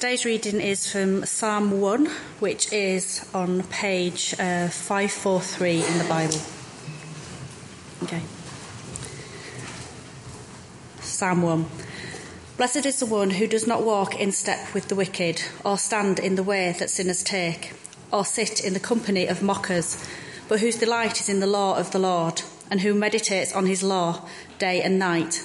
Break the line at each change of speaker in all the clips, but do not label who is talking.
today's reading is from Psalm 1, which is on page uh, 543 in the Bible. Okay. Psalm 1. Blessed is the one who does not walk in step with the wicked, or stand in the way that sinners take, or sit in the company of mockers, but whose delight is in the law of the Lord, and who meditates on his law day and night.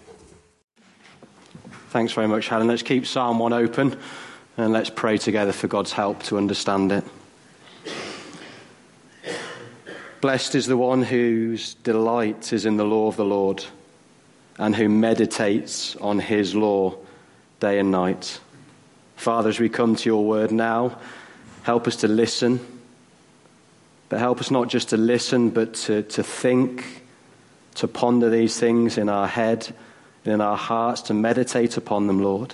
Thanks very much, Helen. Let's keep Psalm 1 open and let's pray together for God's help to understand it. Blessed is the one whose delight is in the law of the Lord and who meditates on his law day and night. Father, as we come to your word now, help us to listen, but help us not just to listen, but to, to think, to ponder these things in our head in our hearts, to meditate upon them, Lord,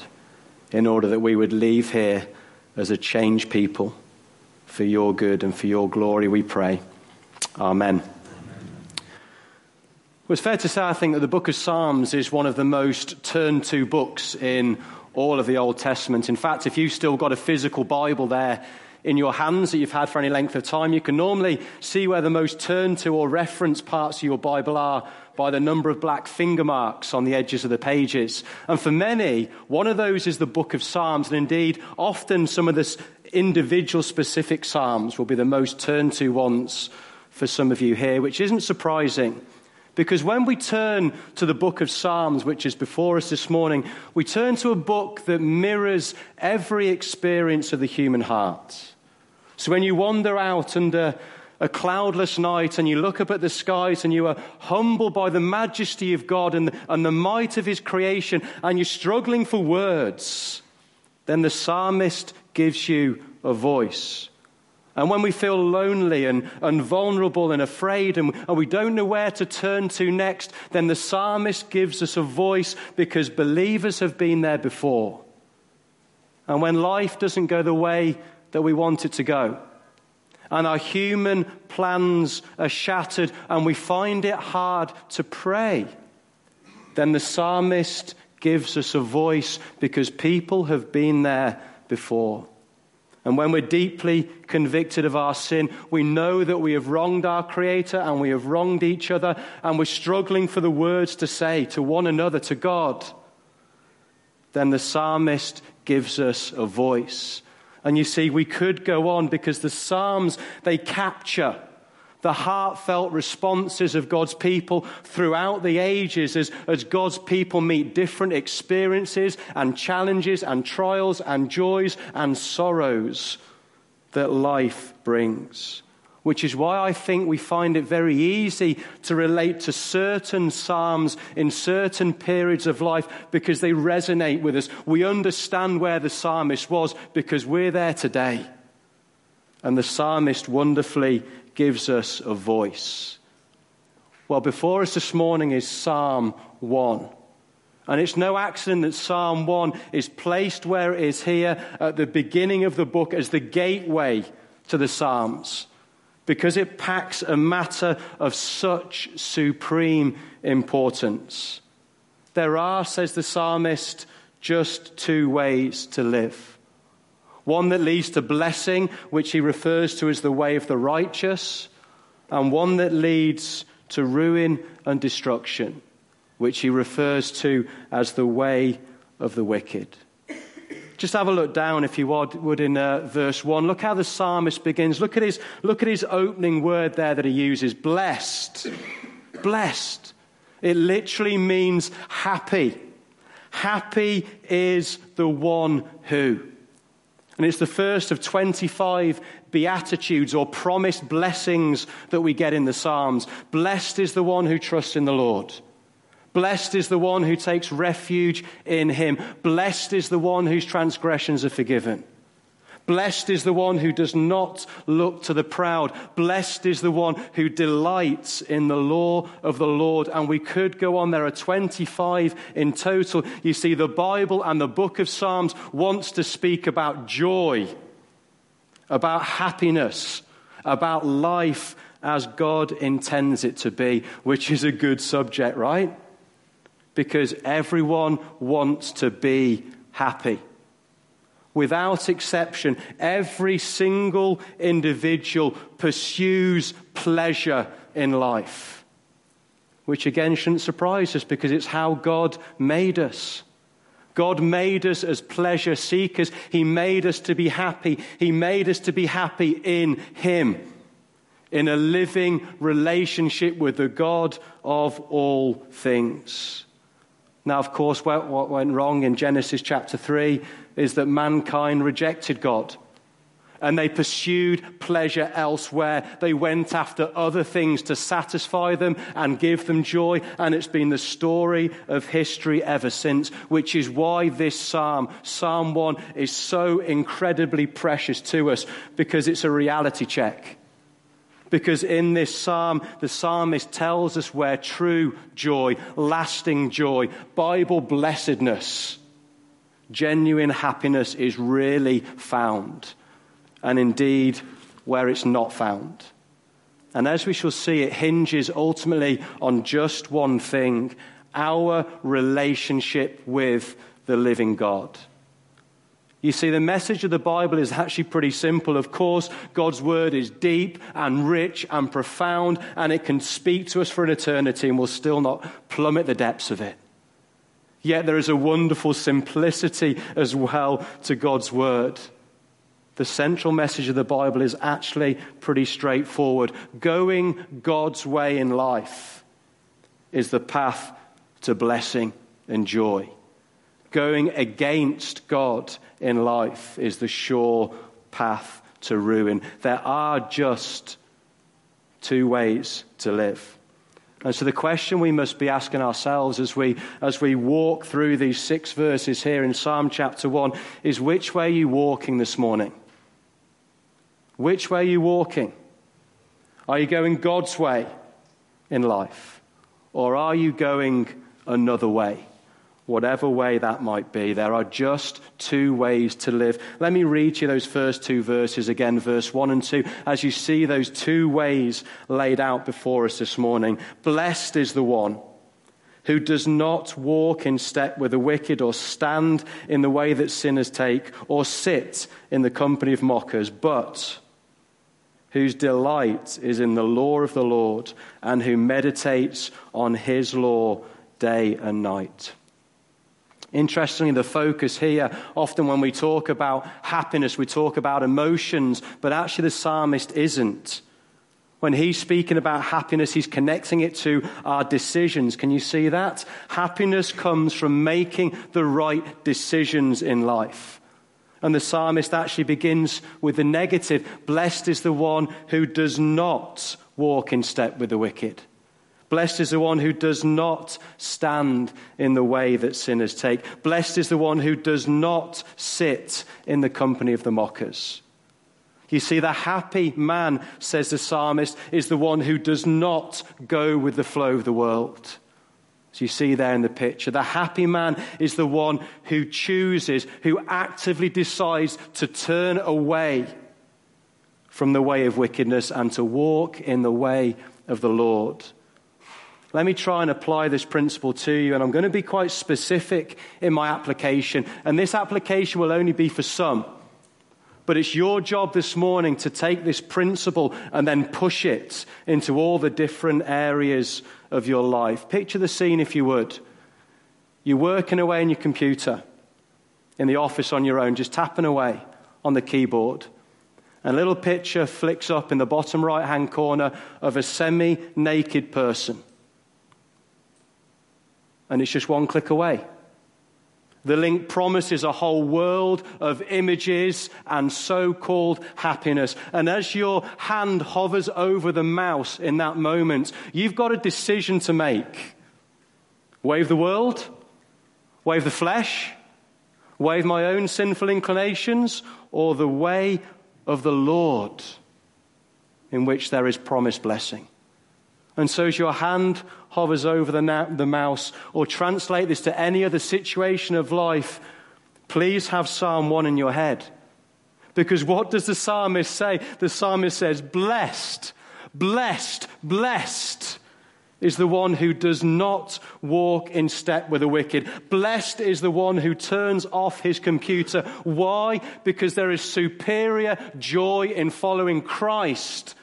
in order that we would leave here as a changed people for your good and for your glory, we pray. Amen. Well, it's fair to say, I think, that the book of Psalms is one of the most turned to books in all of the Old Testament. In fact, if you've still got a physical Bible there in your hands that you've had for any length of time, you can normally see where the most turned to or referenced parts of your Bible are by the number of black finger marks on the edges of the pages. And for many, one of those is the book of Psalms. And indeed, often some of the individual specific Psalms will be the most turned to ones for some of you here, which isn't surprising. Because when we turn to the book of Psalms, which is before us this morning, we turn to a book that mirrors every experience of the human heart. So when you wander out under uh, a cloudless night and you look up at the skies and you are humbled by the majesty of God and, and the might of his creation and you're struggling for words, then the psalmist gives you a voice. And when we feel lonely and, and vulnerable and afraid and, and we don't know where to turn to next, then the psalmist gives us a voice because believers have been there before. And when life doesn't go the way that we want it to go, and our human plans are shattered and we find it hard to pray, then the psalmist gives us a voice because people have been there before. And when we're deeply convicted of our sin, we know that we have wronged our Creator and we have wronged each other, and we're struggling for the words to say to one another, to God. Then the psalmist gives us a voice. And you see, we could go on because the Psalms, they capture the heartfelt responses of God's people throughout the ages as, as God's people meet different experiences and challenges and trials and joys and sorrows that life brings. Which is why I think we find it very easy to relate to certain Psalms in certain periods of life because they resonate with us. We understand where the psalmist was because we're there today. And the psalmist wonderfully gives us a voice. Well, before us this morning is Psalm 1. And it's no accident that Psalm 1 is placed where it is here at the beginning of the book as the gateway to the Psalms, because it packs a matter of such supreme importance. There are, says the psalmist, just two ways to live one that leads to blessing, which he refers to as the way of the righteous, and one that leads to ruin and destruction, which he refers to as the way of the wicked. Just have a look down, if you would, in uh, verse 1. Look how the psalmist begins. Look at, his, look at his opening word there that he uses blessed. Blessed. It literally means happy. Happy is the one who. And it's the first of 25 beatitudes or promised blessings that we get in the Psalms. Blessed is the one who trusts in the Lord. Blessed is the one who takes refuge in him. Blessed is the one whose transgressions are forgiven. Blessed is the one who does not look to the proud. Blessed is the one who delights in the law of the Lord. And we could go on. There are 25 in total. You see, the Bible and the book of Psalms wants to speak about joy, about happiness, about life as God intends it to be, which is a good subject, right? Because everyone wants to be happy without exception, every single individual pursues pleasure in life. Which again shouldn't surprise us because it's how God made us. God made us as pleasure seekers. He made us to be happy. He made us to be happy in Him, in a living relationship with the God of all things. Now, of course, what went wrong in Genesis chapter 3 is that mankind rejected God and they pursued pleasure elsewhere. They went after other things to satisfy them and give them joy. And it's been the story of history ever since, which is why this psalm, Psalm 1, is so incredibly precious to us because it's a reality check. Because in this psalm, the psalmist tells us where true joy, lasting joy, Bible blessedness, genuine happiness is really found, and indeed where it's not found. And as we shall see, it hinges ultimately on just one thing our relationship with the living God. You see, the message of the Bible is actually pretty simple. Of course, God's word is deep and rich and profound, and it can speak to us for an eternity, and we'll still not plummet the depths of it. Yet there is a wonderful simplicity as well to God's word. The central message of the Bible is actually pretty straightforward. Going God's way in life is the path to blessing and joy. Going against God in life is the sure path to ruin. There are just two ways to live. And so the question we must be asking ourselves as we, as we walk through these six verses here in Psalm chapter 1 is which way are you walking this morning? Which way are you walking? Are you going God's way in life? Or are you going another way? Whatever way that might be. There are just two ways to live. Let me read you those first two verses again, verse 1 and 2, as you see those two ways laid out before us this morning. Blessed is the one who does not walk in step with the wicked, or stand in the way that sinners take, or sit in the company of mockers, but whose delight is in the law of the Lord, and who meditates on his law day and night. Interestingly, the focus here, often when we talk about happiness, we talk about emotions, but actually the psalmist isn't. When he's speaking about happiness, he's connecting it to our decisions. Can you see that? Happiness comes from making the right decisions in life. And the psalmist actually begins with the negative Blessed is the one who does not walk in step with the wicked. Blessed is the one who does not stand in the way that sinners take. Blessed is the one who does not sit in the company of the mockers. You see, the happy man, says the psalmist, is the one who does not go with the flow of the world. As you see there in the picture, the happy man is the one who chooses, who actively decides to turn away from the way of wickedness and to walk in the way of the Lord. Let me try and apply this principle to you, and I'm going to be quite specific in my application. And this application will only be for some. But it's your job this morning to take this principle and then push it into all the different areas of your life. Picture the scene, if you would. You're working away on your computer in the office on your own, just tapping away on the keyboard. And a little picture flicks up in the bottom right hand corner of a semi naked person and it's just one click away. The link promises a whole world of images and so called happiness. And as your hand hovers over the mouse in that moment, you've got a decision to make wave the world, wave the flesh, wave my own sinful inclinations or the way of the Lord in which there is promised blessing? And so, as your hand hovers over the, na- the mouse, or translate this to any other situation of life, please have Psalm 1 in your head. Because what does the psalmist say? The psalmist says, Blessed, blessed, blessed is the one who does not walk in step with the wicked. Blessed is the one who turns off his computer. Why? Because there is superior joy in following Christ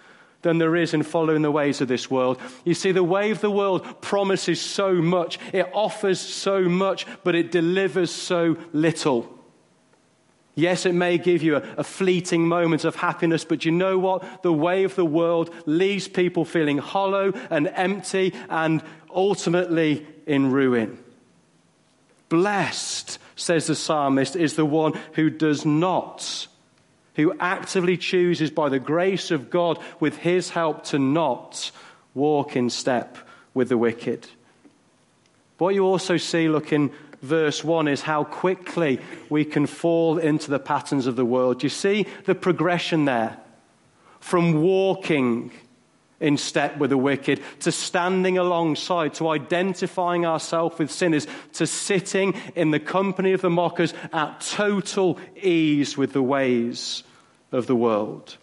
than there is in following the ways of this world. You see, the way of the world promises so much, it offers so much, but it delivers so little. Yes, it may give you a, a, fleeting moment of happiness, but you know what? The way of the world leaves people feeling hollow and empty and ultimately in ruin. Blessed, says the psalmist, is the one who does not who actively chooses by the grace of God with his help to not walk in step with the wicked. What you also see, look in verse 1, is how quickly we can fall into the patterns of the world. You see the progression there from walking in step with the wicked, to standing alongside, to identifying ourselves with sinners, to sitting in the company of the mockers at total ease with the ways of the world.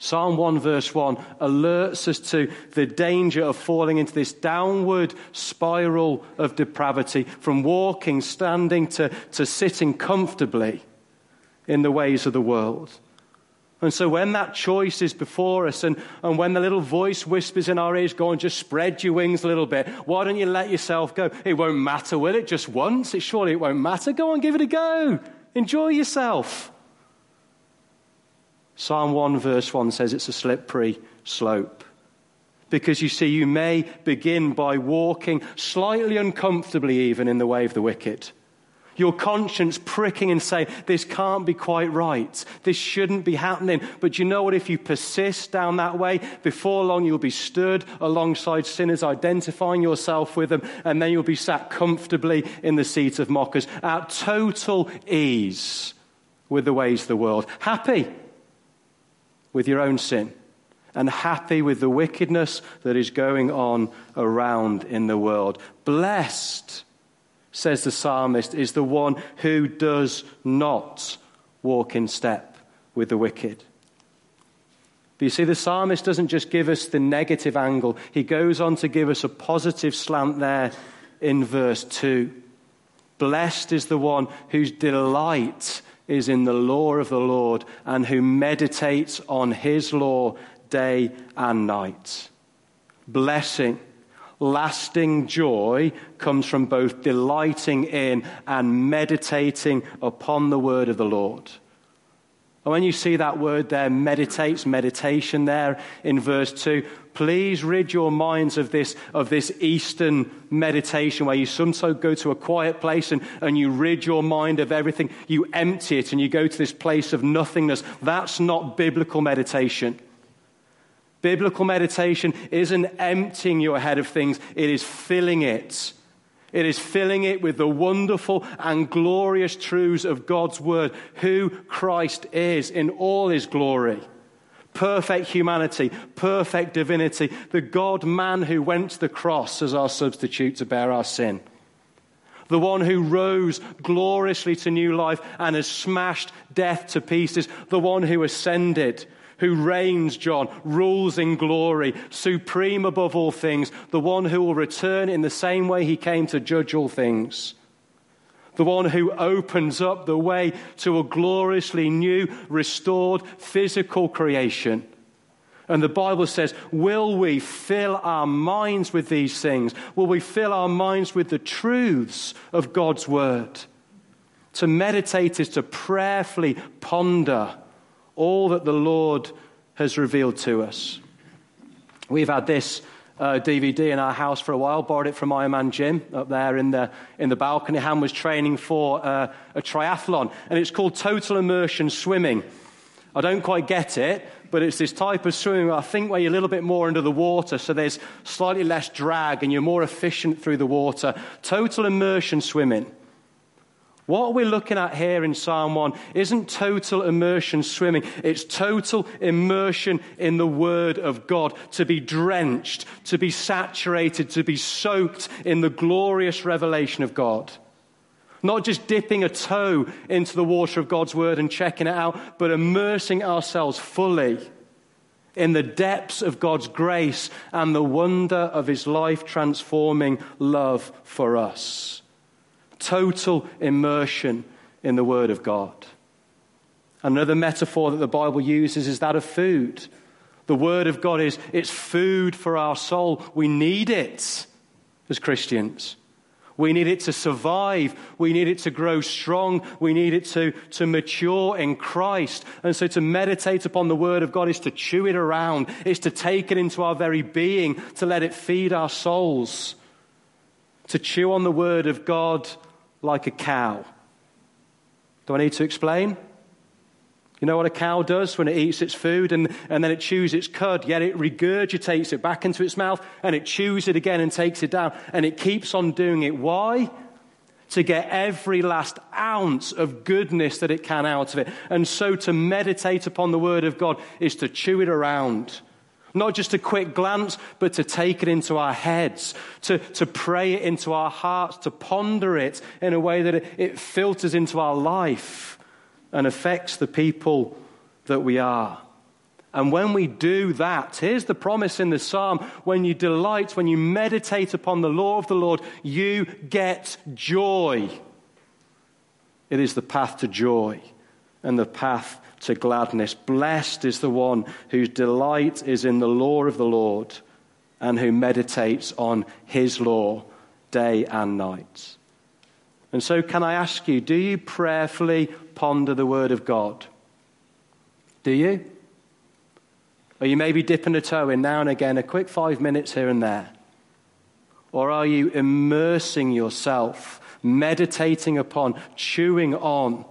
Psalm 1, verse 1, alerts us to the danger of falling into this downward spiral of depravity, from walking, standing, to, to sitting comfortably in the ways of the world. And so when that choice is before us and, and when the little voice whispers in our ears, go and just spread your wings a little bit. Why don't you let yourself go? It won't matter, will it? Just once? It, surely it won't matter. Go on, give it a go. Enjoy yourself. Psalm 1, verse 1 says it's a slippery slope. Because you see, you may begin by walking slightly uncomfortably, even in the way of the wicked your conscience pricking and saying, This can't be quite right. This shouldn't be happening. But you know what? If you persist down that way, before long you'll be stood alongside sinners, identifying yourself with them, and then you'll be sat comfortably in the seat of mockers at total ease with the ways of the world. Happy with your own sin and happy with the wickedness that is going on around in the world. Blessed says the psalmist, is the one who does not walk in step with the wicked. But you see, the psalmist doesn't just give us the negative angle, he goes on to give us a positive slant there in verse 2. Blessed is the one whose delight is in the law of the Lord and who meditates on his law day and night. Blessing lasting joy comes from both delighting in and meditating upon the word of the Lord. And when you see that word there, meditates, meditation there in verse 2, please rid your minds of this, of this Eastern meditation where you sometimes go to a quiet place and, and you rid your mind of everything. You empty it and you go to this place of nothingness. That's not biblical meditation. Biblical meditation isn't emptying your head of things, it is filling it. It is filling it with the wonderful and glorious truths of God's Word, who Christ is in all his glory. Perfect humanity, perfect divinity, the God man who went to the cross as our substitute to bear our sin. The one who rose gloriously to new life and has smashed death to pieces. The one who ascended who reigns, John, rules in glory, supreme above all things, the one who will return in the same way he came to judge all things. The one who opens up the way to a gloriously new, restored physical creation. And the Bible says, Will we fill our minds with these things? Will we fill our minds with the truths of God's Word? To meditate is to prayerfully ponder all that the Lord has revealed to us. We've had this uh, DVD in our house for a while, borrowed it from Ironman Jim up there in the, in the balcony. Ham was training for uh, a triathlon, and it's called Total Immersion Swimming. I don't quite get it, but it's this type of swimming I think where you're a little bit more under the water, so there's slightly less drag and you're more efficient through the water. Total immersion swimming. What we're looking at here in Psalm 1 isn't total immersion swimming, it's total immersion in the Word of God. To be drenched, to be saturated, to be soaked in the glorious revelation of God. Not just dipping a toe into the water of God's Word and checking it out, but immersing ourselves fully in the depths of God's grace and the wonder of His life transforming love for us total immersion in the Word of God. Another metaphor that the Bible uses is that of food. The Word of God is it's food for our soul. We need it as Christians. We need it to survive. We need it to grow strong. We need it to, to mature in Christ. And so to meditate upon the Word of God is to chew it around, is to take it into our very being, to let it feed our souls. To chew on the Word of God like a cow. Do I need to explain? You know what a cow does when it eats its food and, and then it chews its cud, yet it regurgitates it back into its mouth and it chews it again and takes it down and it keeps on doing it. Why? To get every last ounce of goodness that it can out of it. And so to meditate upon the Word of God is to chew it around not just a quick glance, but to take it into our heads, to, to pray it into our hearts, to ponder it in a way that it, it filters into our life and affects the people that we are. And when we do that, here's the promise in the psalm when you delight, when you meditate upon the law of the Lord, you get joy. It is the path to joy and the path to gladness. Blessed is the one whose delight is in the law of the Lord and who meditates on his law day and night. And so, can I ask you, do you prayerfully ponder the Word of God? Do you? Are you maybe dipping a toe in now and again, a quick five minutes here and there? Or are you immersing yourself, meditating upon, chewing on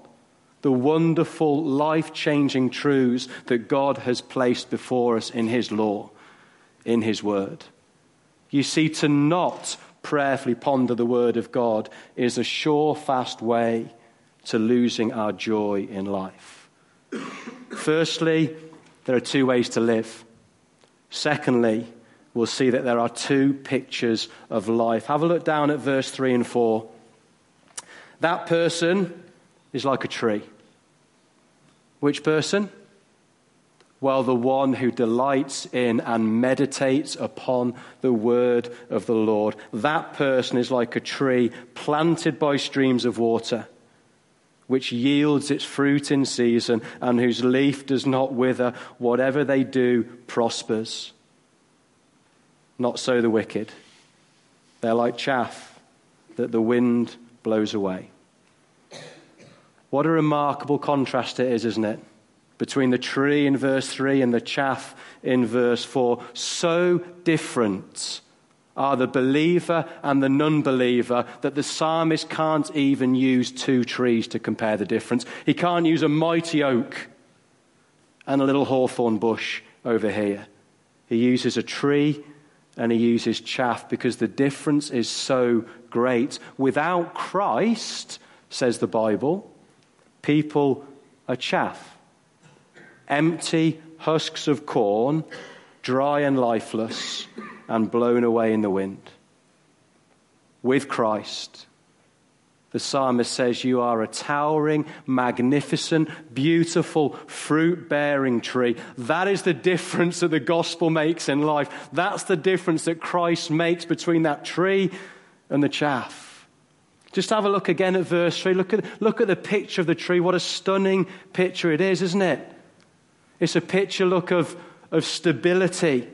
the wonderful, life changing truths that God has placed before us in His law, in His word. You see, to not prayerfully ponder the word of God is a sure, fast way to losing our joy in life. Firstly, there are two ways to live. Secondly, we'll see that there are two pictures of life. Have a look down at verse 3 and 4. That person is like a tree. Which person? Well, the one who delights in and meditates upon the word of the Lord. That person is like a tree planted by streams of water, which yields its fruit in season and whose leaf does not wither. Whatever they do prospers. Not so the wicked. They're like chaff that the wind blows away. What a remarkable contrast it is, isn't it? Between the tree in verse 3 and the chaff in verse 4. So different are the believer and the non believer that the psalmist can't even use two trees to compare the difference. He can't use a mighty oak and a little hawthorn bush over here. He uses a tree and he uses chaff because the difference is so great. Without Christ, says the Bible, people are chaff, empty husks of corn, dry and lifeless, and blown away in the wind. With Christ, the psalmist says, You are a towering, magnificent, beautiful, fruit bearing tree. That is the difference that the gospel makes in life. That's the difference that Christ makes between that tree and the chaff. Just have a look again at verse 3. Look at, look at the picture of the tree. What a stunning picture it is, isn't it? It's a picture, look, of, of stability.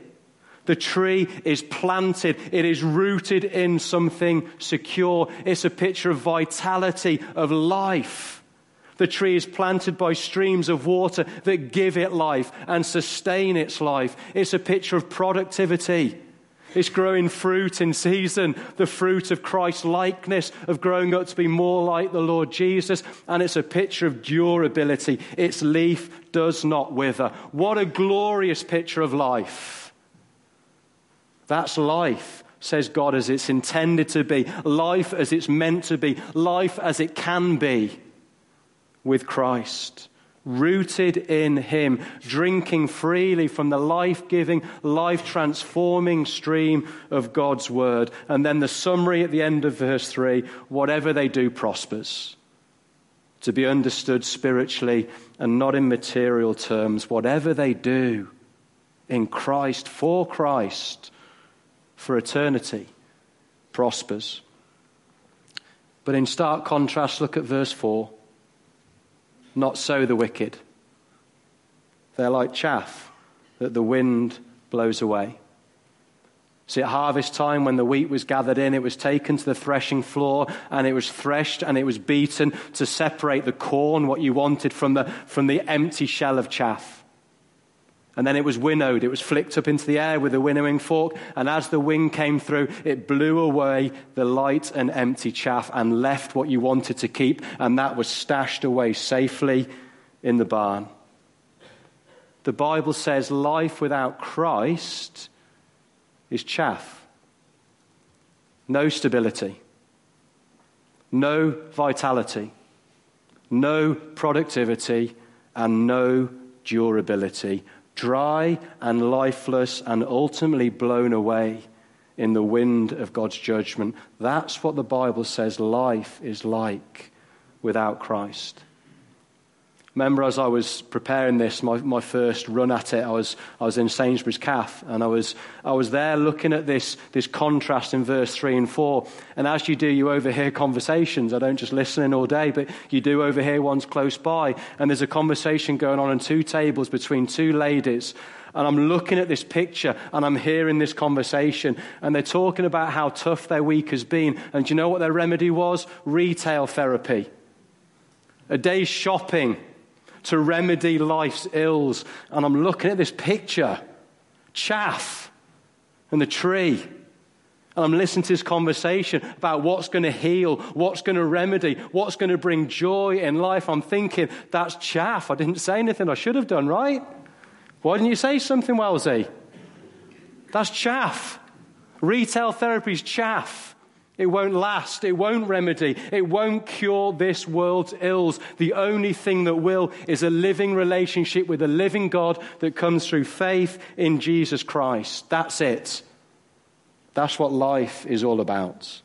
The tree is planted, it is rooted in something secure. It's a picture of vitality, of life. The tree is planted by streams of water that give it life and sustain its life. It's a picture of productivity. It's growing fruit in season, the fruit of Christ's likeness, of growing up to be more like the Lord Jesus. And it's a picture of durability. Its leaf does not wither. What a glorious picture of life. That's life says God, as it's intended to be, life as it's meant to be, life as it can be with Christ. Rooted in Him, drinking freely from the life giving, life transforming stream of God's Word. And then the summary at the end of verse 3 whatever they do prospers to be understood spiritually and not in material terms. Whatever they do in Christ, for Christ, for eternity, prospers. But in stark contrast, look at verse 4. Not so the wicked. They're like chaff that the wind blows away. See, at harvest time, when the wheat was gathered in, it was taken to the threshing floor and it was threshed and it was beaten to separate the corn, what you wanted, from the, from the empty shell of chaff. And then it was winnowed. It was flicked up into the air with a winnowing fork. And as the wind came through, it blew away the light and empty chaff and left what you wanted to keep. And that was stashed away safely in the barn. The Bible says life without Christ is chaff. No stability, no vitality, no productivity, and no durability. Dry and lifeless and ultimately blown away in the wind of God's judgment. That's what the Bible says life is like without Christ remember as I was preparing this, my, my first run at it, I was, I was in Sainsbury's Calf, and I was, I was there looking at this, this contrast in verse 3 and 4. And as you do, you overhear conversations. I don't just listen in all day, but you do overhear ones close by. And there's a conversation going on on two tables between two ladies. And I'm looking at this picture and I'm hearing this conversation. And they're talking about how tough their week has been. And do you know what their remedy was? Retail therapy. A day's shopping to remedy life's ills. And I'm looking at this picture chaff and the tree. And I'm listening to this conversation about what's going to heal, what's going to remedy, what's going to bring joy in life. I'm thinking, that's chaff. I didn't say anything I should have done, right? Why didn't you say something, Wellesley? That's chaff. Retail therapy's chaff. It won't last. It won't remedy. It won't cure this world's ills. The only thing that will is a living relationship with a living God that comes through faith in Jesus Christ. That's it. That's what life is all about.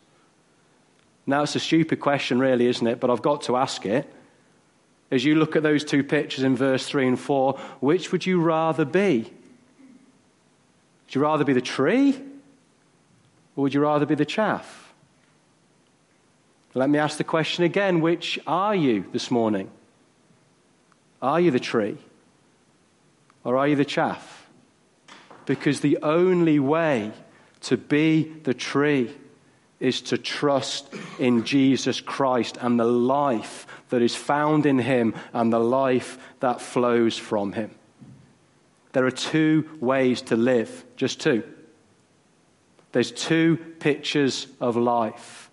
Now, it's a stupid question, really, isn't it? But I've got to ask it. As you look at those two pictures in verse 3 and 4, which would you rather be? Would you rather be the tree? Or would you rather be the chaff? Let me ask the question again which are you this morning? Are you the tree? Or are you the chaff? Because the only way to be the tree is to trust in Jesus Christ and the life that is found in Him and the life that flows from Him. There are two ways to live, just two. There's two pictures of life.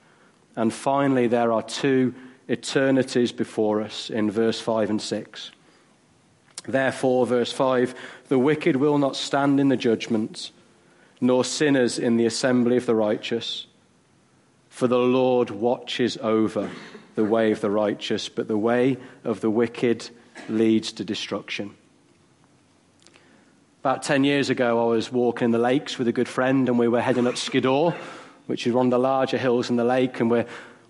And finally, there are two eternities before us in verse 5 and 6. Therefore, verse 5 the wicked will not stand in the judgment, nor sinners in the assembly of the righteous. For the Lord watches over the way of the righteous, but the way of the wicked leads to destruction. About 10 years ago, I was walking in the lakes with a good friend, and we were heading up Skiddaw which is one of the larger hills in the lake, and we're,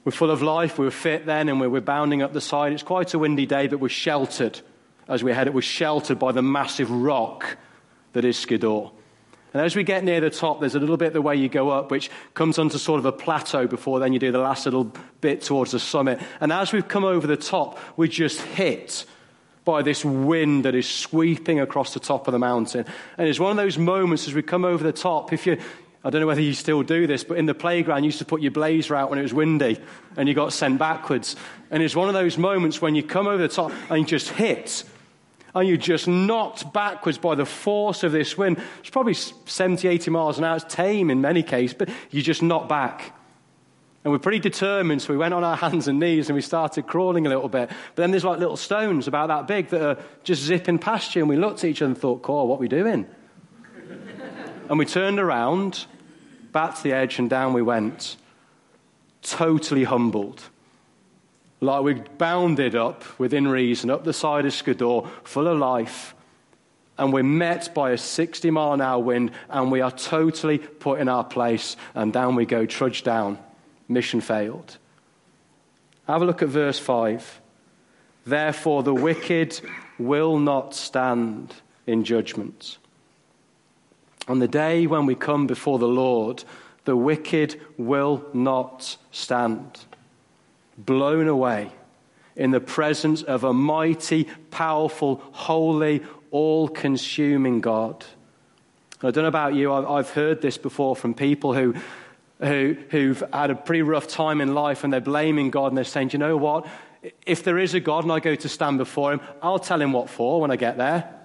we're full of life. We were fit then, and we were bounding up the side. It's quite a windy day, but we're sheltered as we head. It was sheltered by the massive rock that is Skiddaw. And as we get near the top, there's a little bit the way you go up, which comes onto sort of a plateau before then you do the last little bit towards the summit. And as we've come over the top, we're just hit by this wind that is sweeping across the top of the mountain. And it's one of those moments as we come over the top, if you, I don't know whether you still do this, but in the playground, you used to put your blazer out when it was windy and you got sent backwards. And it's one of those moments when you come over the top and you just hit and you're just knocked backwards by the force of this wind. It's probably 70, 80 miles an hour. It's tame in many cases, but you just knock back. And we're pretty determined, so we went on our hands and knees and we started crawling a little bit. But then there's like little stones about that big that are just zipping past you, and we looked at each other and thought, Core, what are we doing? And we turned around back to the edge, and down we went. Totally humbled. Like we bounded up within reason, up the side of Skiddaw, full of life. And we're met by a 60 mile an hour wind, and we are totally put in our place, and down we go, trudge down. Mission failed. Have a look at verse 5. Therefore, the wicked will not stand in judgment. On the day when we come before the Lord, the wicked will not stand. Blown away in the presence of a mighty, powerful, holy, all consuming God. I don't know about you, I've heard this before from people who, who, who've had a pretty rough time in life and they're blaming God and they're saying, you know what? If there is a God and I go to stand before him, I'll tell him what for when I get there.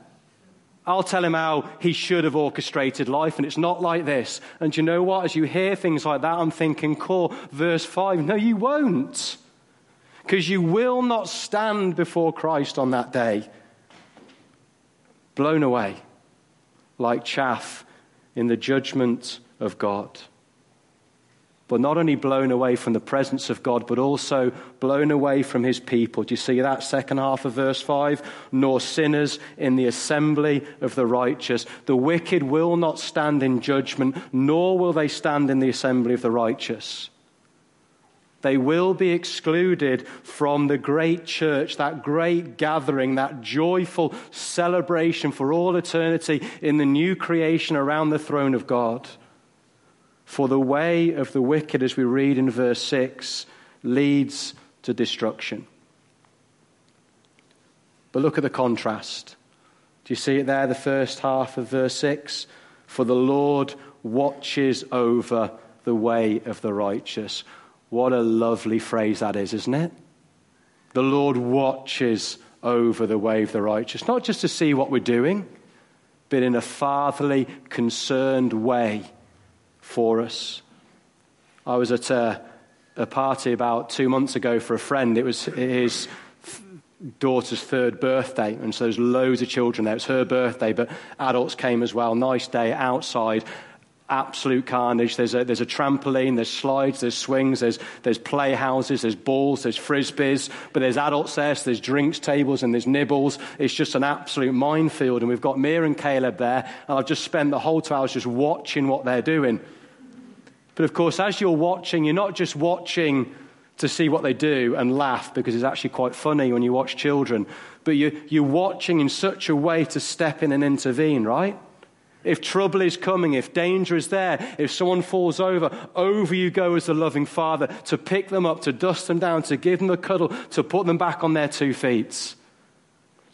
I'll tell him how he should have orchestrated life, and it's not like this. And you know what? As you hear things like that, I'm thinking, core, verse 5, no, you won't. Because you will not stand before Christ on that day. Blown away like chaff in the judgment of God but not only blown away from the presence of God, but also blown away from his people. Do you see that second half of verse 5? Nor sinners in the assembly of the righteous. The wicked will not stand in judgment, nor will they stand in the assembly of the righteous. They will be excluded from the great church, that great gathering, that joyful celebration for all eternity in the new creation around the throne of God. For the way of the wicked, as we read in verse 6, leads to destruction. But look at the contrast. Do you see it there, the first half of verse 6? For the Lord watches over the way of the righteous. What a lovely phrase that is, isn't it? The Lord watches over the way of the righteous, not just to see what we're doing, but in a fatherly, concerned way for us. I was at a, a party about two months ago for a friend. It was his daughter's third birthday, and so there's loads of children there. It's her birthday, but adults came as well. Nice day outside. Absolute carnage. There's a, there's a trampoline, there's slides, there's swings, there's, there's playhouses, there's balls, there's frisbees, but there's adults there, so there's drinks tables and there's nibbles. It's just an absolute minefield. And we've got Mia and Caleb there, and I've just spent the whole two hours just watching what they're doing. But of course, as you're watching, you're not just watching to see what they do and laugh because it's actually quite funny when you watch children, but you're, you're watching in such a way to step in and intervene, right? If trouble is coming, if danger is there, if someone falls over, over you go as the loving father to pick them up, to dust them down, to give them a cuddle, to put them back on their two feet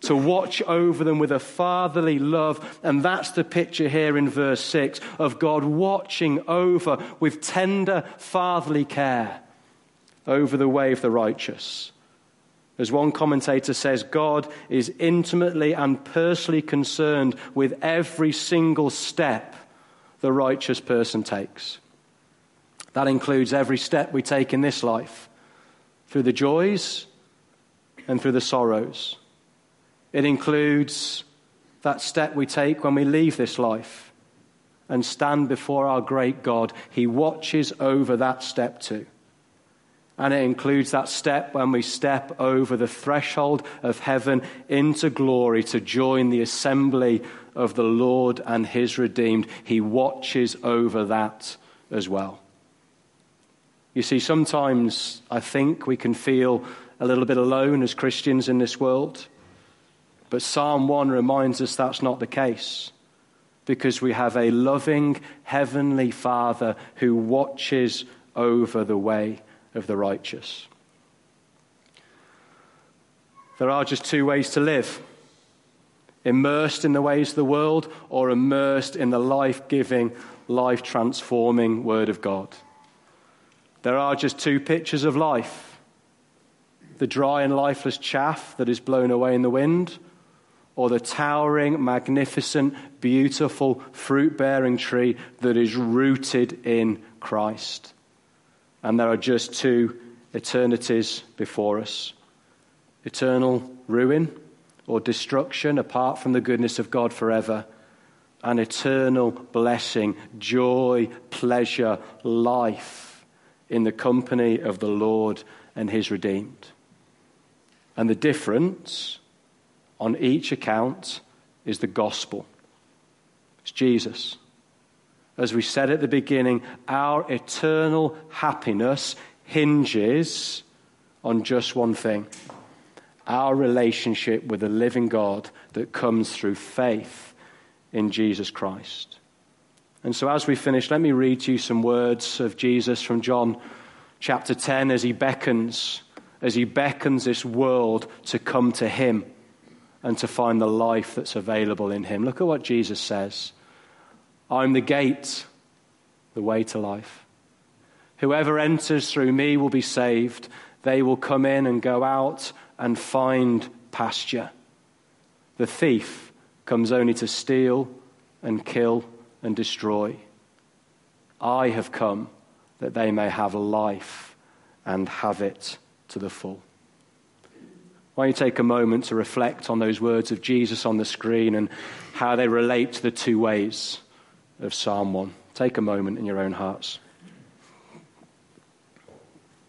to watch over them with a fatherly love. And that's the picture here in verse 6 of God watching over with tender fatherly care over the way of the righteous. As one commentator says, God is intimately and personally concerned with every single step the righteous person takes. That includes every step we take in this life, through the joys and through the sorrows. It includes that step we take when we leave this life and stand before our great God. He watches over that step too. And it includes that step when we step over the threshold of heaven into glory to join the assembly of the Lord and his redeemed. He watches over that as well. You see, sometimes I think we can feel a little bit alone as Christians in this world. But Psalm 1 reminds us that's not the case because we have a loving heavenly Father who watches over the way of the righteous. There are just two ways to live immersed in the ways of the world or immersed in the life giving, life transforming Word of God. There are just two pictures of life the dry and lifeless chaff that is blown away in the wind or the towering, magnificent, beautiful, fruit bearing tree that is rooted in Christ. And there are just two eternities before us eternal ruin or destruction apart from the goodness of God forever, and eternal blessing, joy, pleasure, life in the company of the Lord and his redeemed. And the difference on each account is the gospel. It's Jesus. As we said at the beginning, our eternal happiness hinges on just one thing our relationship with the living God that comes through faith in Jesus Christ. And so, as we finish, let me read to you some words of Jesus from John chapter 10 as he beckons, as he beckons this world to come to him and to find the life that's available in him. Look at what Jesus says I'm the gate, the way to life. Whoever enters through me will be saved. They will come in and go out and find pasture. The thief comes only to steal and kill and destroy. I have come that they may have life and have it to the full. Why don't you take a moment to reflect on those words of Jesus on the screen and how they relate to the two ways of Psalm 1? Take a moment in your own hearts.